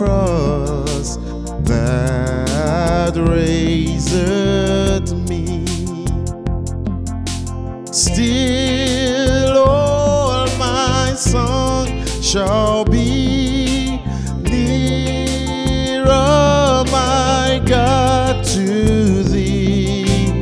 Cross that raiseth me. Still all my song shall be nearer my God to thee.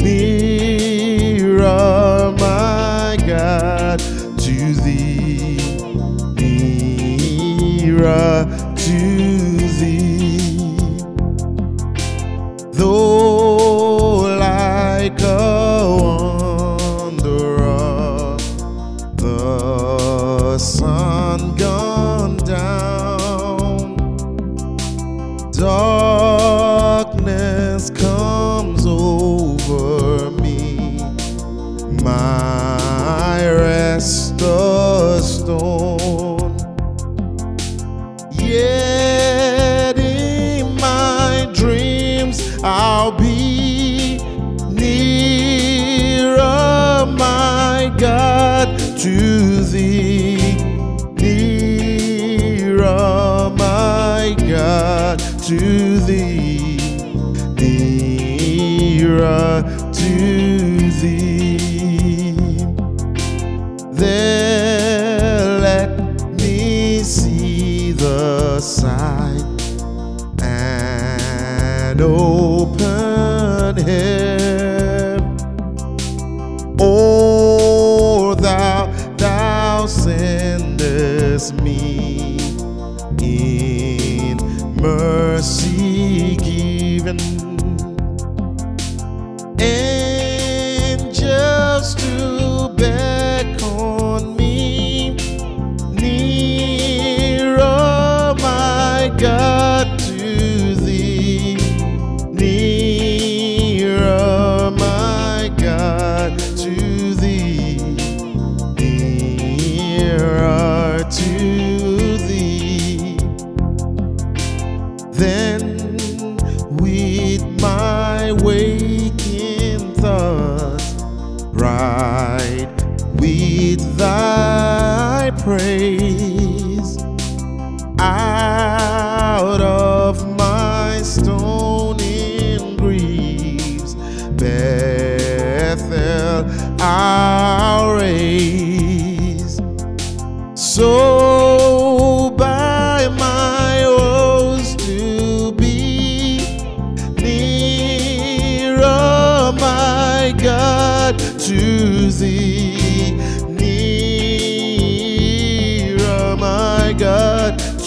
Nearer my God to thee. Nearer to and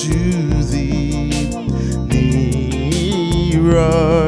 to thee. Nearer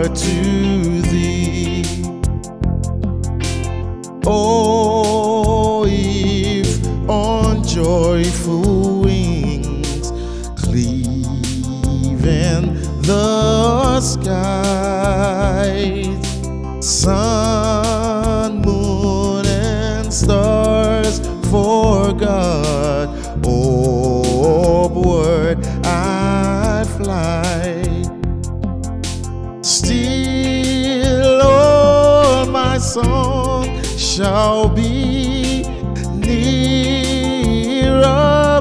song shall be nearer,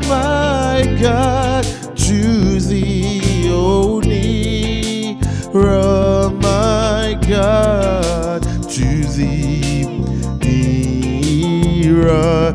my God, to thee, O nearer, my God, to thee, nearer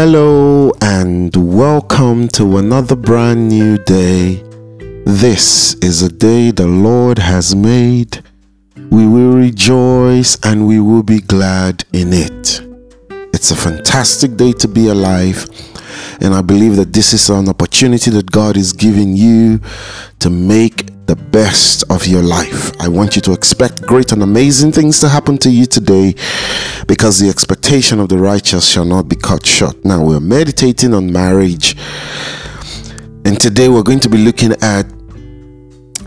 Hello and welcome to another brand new day. This is a day the Lord has made. We will rejoice and we will be glad in it. It's a fantastic day to be alive, and I believe that this is an opportunity that God is giving you to make the best of your life. I want you to expect great and amazing things to happen to you today because the expectation of the righteous shall not be cut short. Now, we're meditating on marriage, and today we're going to be looking at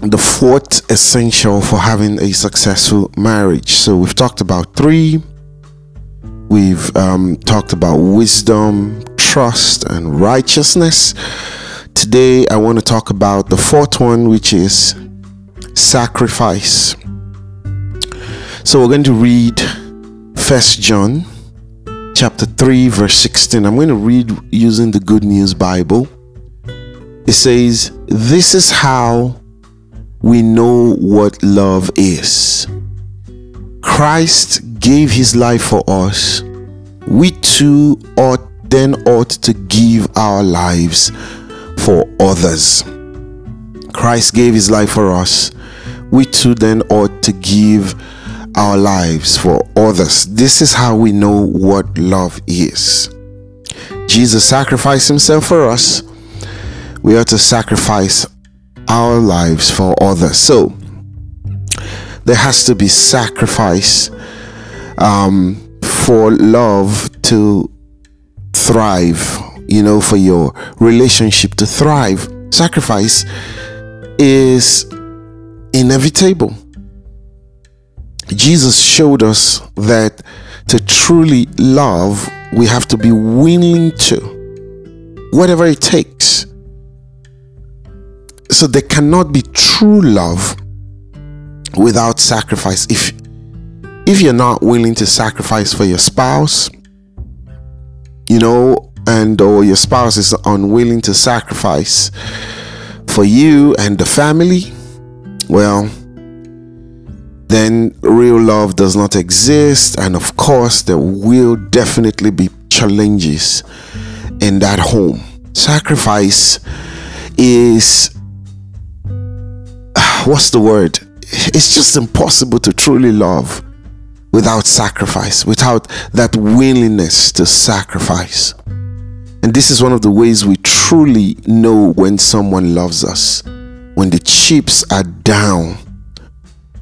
the fourth essential for having a successful marriage. So, we've talked about three. We've um, talked about wisdom, trust, and righteousness. Today, I want to talk about the fourth one, which is sacrifice. So, we're going to read First John chapter 3, verse 16. I'm going to read using the Good News Bible. It says, This is how we know what love is. Christ gave his life for us. We too ought then ought to give our lives for others. Christ gave his life for us. We too then ought to give our lives for others. This is how we know what love is. Jesus sacrificed himself for us. We ought to sacrifice our lives for others. So there has to be sacrifice um, for love to thrive you know, for your relationship to thrive. Sacrifice is inevitable. Jesus showed us that to truly love, we have to be willing to, whatever it takes. So there cannot be true love without sacrifice. If if you're not willing to sacrifice for your spouse, you know, and or your spouse is unwilling to sacrifice for you and the family, well, then real love does not exist. And of course, there will definitely be challenges in that home. Sacrifice is ah, what's the word? It's just impossible to truly love without sacrifice, without that willingness to sacrifice. And this is one of the ways we truly know when someone loves us. When the chips are down,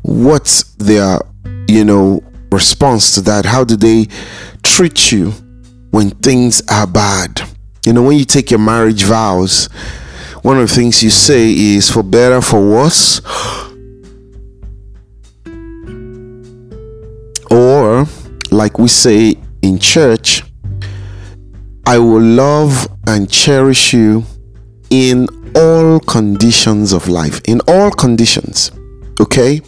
what's their, you know, response to that? How do they treat you when things are bad? You know, when you take your marriage vows, one of the things you say is for better, for worse. Or, like we say in church, I will love and cherish you in all conditions of life. In all conditions. Okay?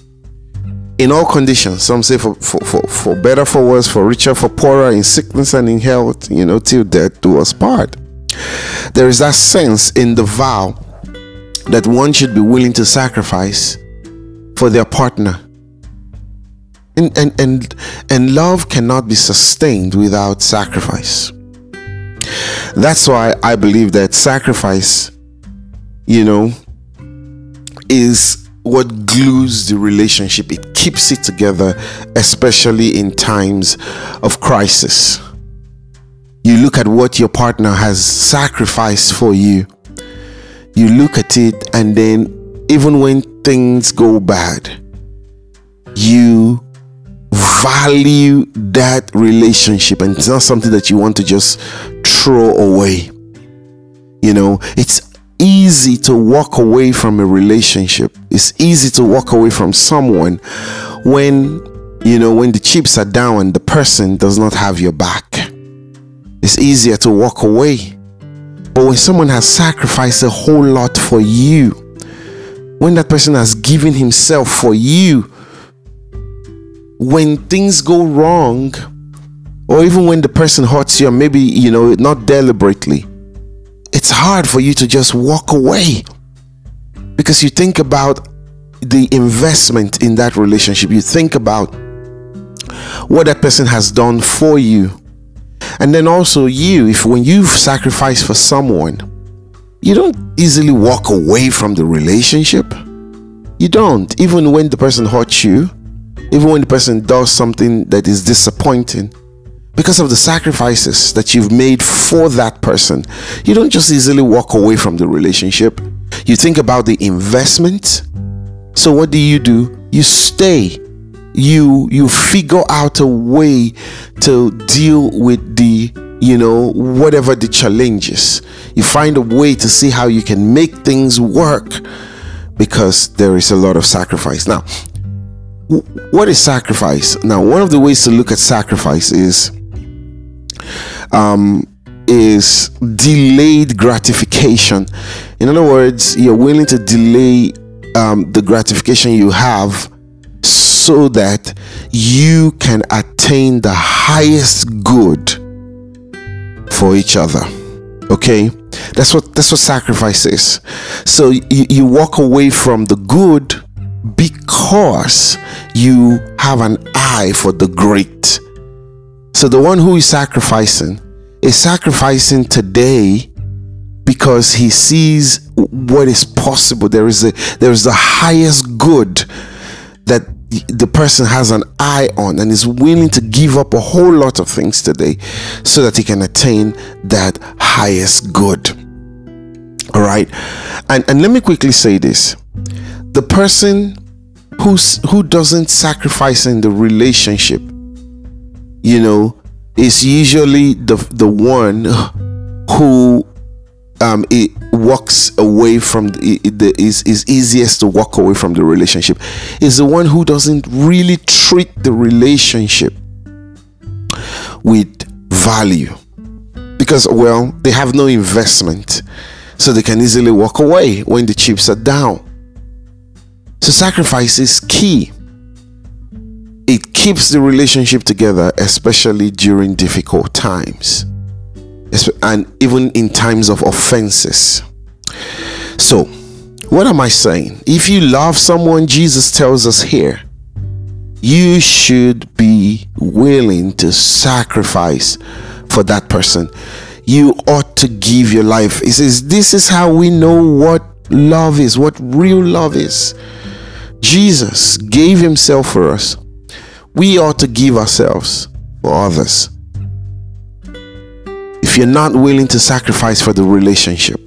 In all conditions. Some say for, for, for, for better, for worse, for richer, for poorer, in sickness and in health, you know, till death do us part. There is that sense in the vow that one should be willing to sacrifice for their partner. And, and, and, and love cannot be sustained without sacrifice. That's why I believe that sacrifice, you know, is what glues the relationship. It keeps it together, especially in times of crisis. You look at what your partner has sacrificed for you. You look at it, and then even when things go bad, you value that relationship and it's not something that you want to just throw away. You know, it's easy to walk away from a relationship. It's easy to walk away from someone when, you know, when the chips are down and the person does not have your back. It's easier to walk away. But when someone has sacrificed a whole lot for you, when that person has given himself for you, when things go wrong, or even when the person hurts you, maybe, you know, not deliberately, it's hard for you to just walk away because you think about the investment in that relationship. You think about what that person has done for you. And then also, you, if when you've sacrificed for someone, you don't easily walk away from the relationship. You don't. Even when the person hurts you, even when the person does something that is disappointing, because of the sacrifices that you've made for that person, you don't just easily walk away from the relationship. You think about the investment. So what do you do? You stay. You you figure out a way to deal with the you know whatever the challenges. You find a way to see how you can make things work because there is a lot of sacrifice. Now, what is sacrifice? Now, one of the ways to look at sacrifice is um, is delayed gratification. In other words, you're willing to delay um, the gratification you have so that you can attain the highest good for each other. Okay, that's what that's what sacrifice is. So you, you walk away from the good because you have an eye for the great. So the one who is sacrificing is sacrificing today because he sees what is possible. There is a there is the highest good that the person has an eye on and is willing to give up a whole lot of things today so that he can attain that highest good. All right. And and let me quickly say this. The person who's who doesn't sacrifice in the relationship, you know, is usually the the one who um, it walks away from the, the is is easiest to walk away from the relationship. Is the one who doesn't really treat the relationship with value. Because well they have no investment so they can easily walk away when the chips are down. So sacrifice is key it keeps the relationship together especially during difficult times and even in times of offenses. So, what am I saying? If you love someone, Jesus tells us here, you should be willing to sacrifice for that person. You ought to give your life. He says, This is how we know what love is, what real love is. Jesus gave himself for us. We ought to give ourselves for others if you're not willing to sacrifice for the relationship,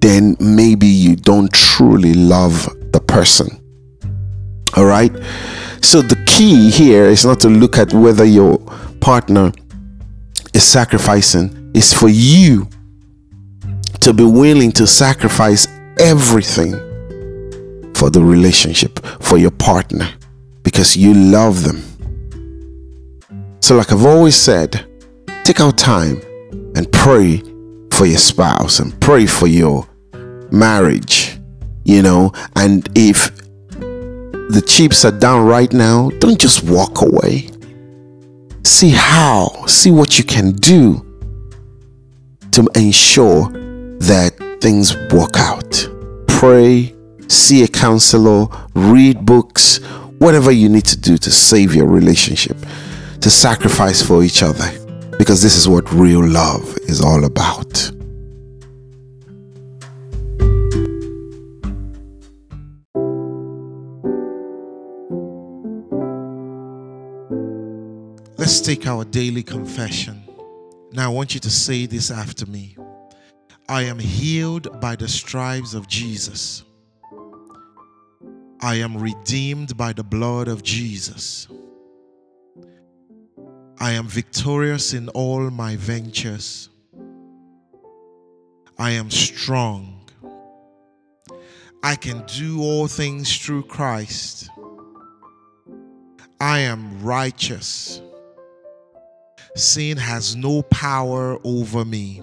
then maybe you don't truly love the person. All right. So the key here is not to look at whether your partner is sacrificing, is for you to be willing to sacrifice everything for the relationship, for your partner, because you love them. So, like I've always said, take out time and pray for your spouse and pray for your marriage, you know. And if the chips are down right now, don't just walk away. See how, see what you can do to ensure that things work out. Pray, see a counselor, read books, whatever you need to do to save your relationship, to sacrifice for each other because this is what real love is all about. Let's take our daily confession. Now, I want you to say this after me I am healed by the stripes of Jesus. I am redeemed by the blood of Jesus. I am victorious in all my ventures. I am strong. I can do all things through Christ. I am righteous. Sin has no power over me.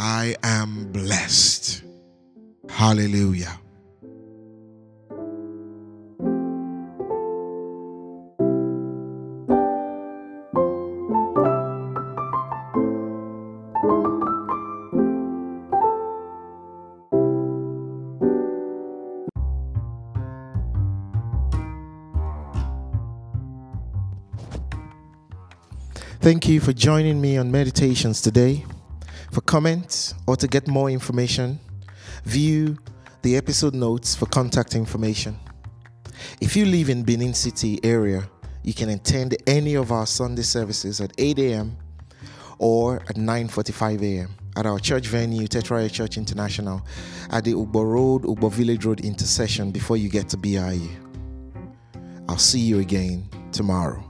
I am blessed. Hallelujah. Thank you for joining me on meditations today. For comments or to get more information, view the episode notes for contact information. If you live in Benin City area, you can attend any of our Sunday services at 8 a.m. or at 9:45 a.m. at our church venue, Tetraya Church International, at the Ugbor Road, Ugbor Village Road intersection before you get to BIU. I'll see you again tomorrow.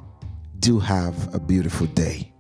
Do have a beautiful day.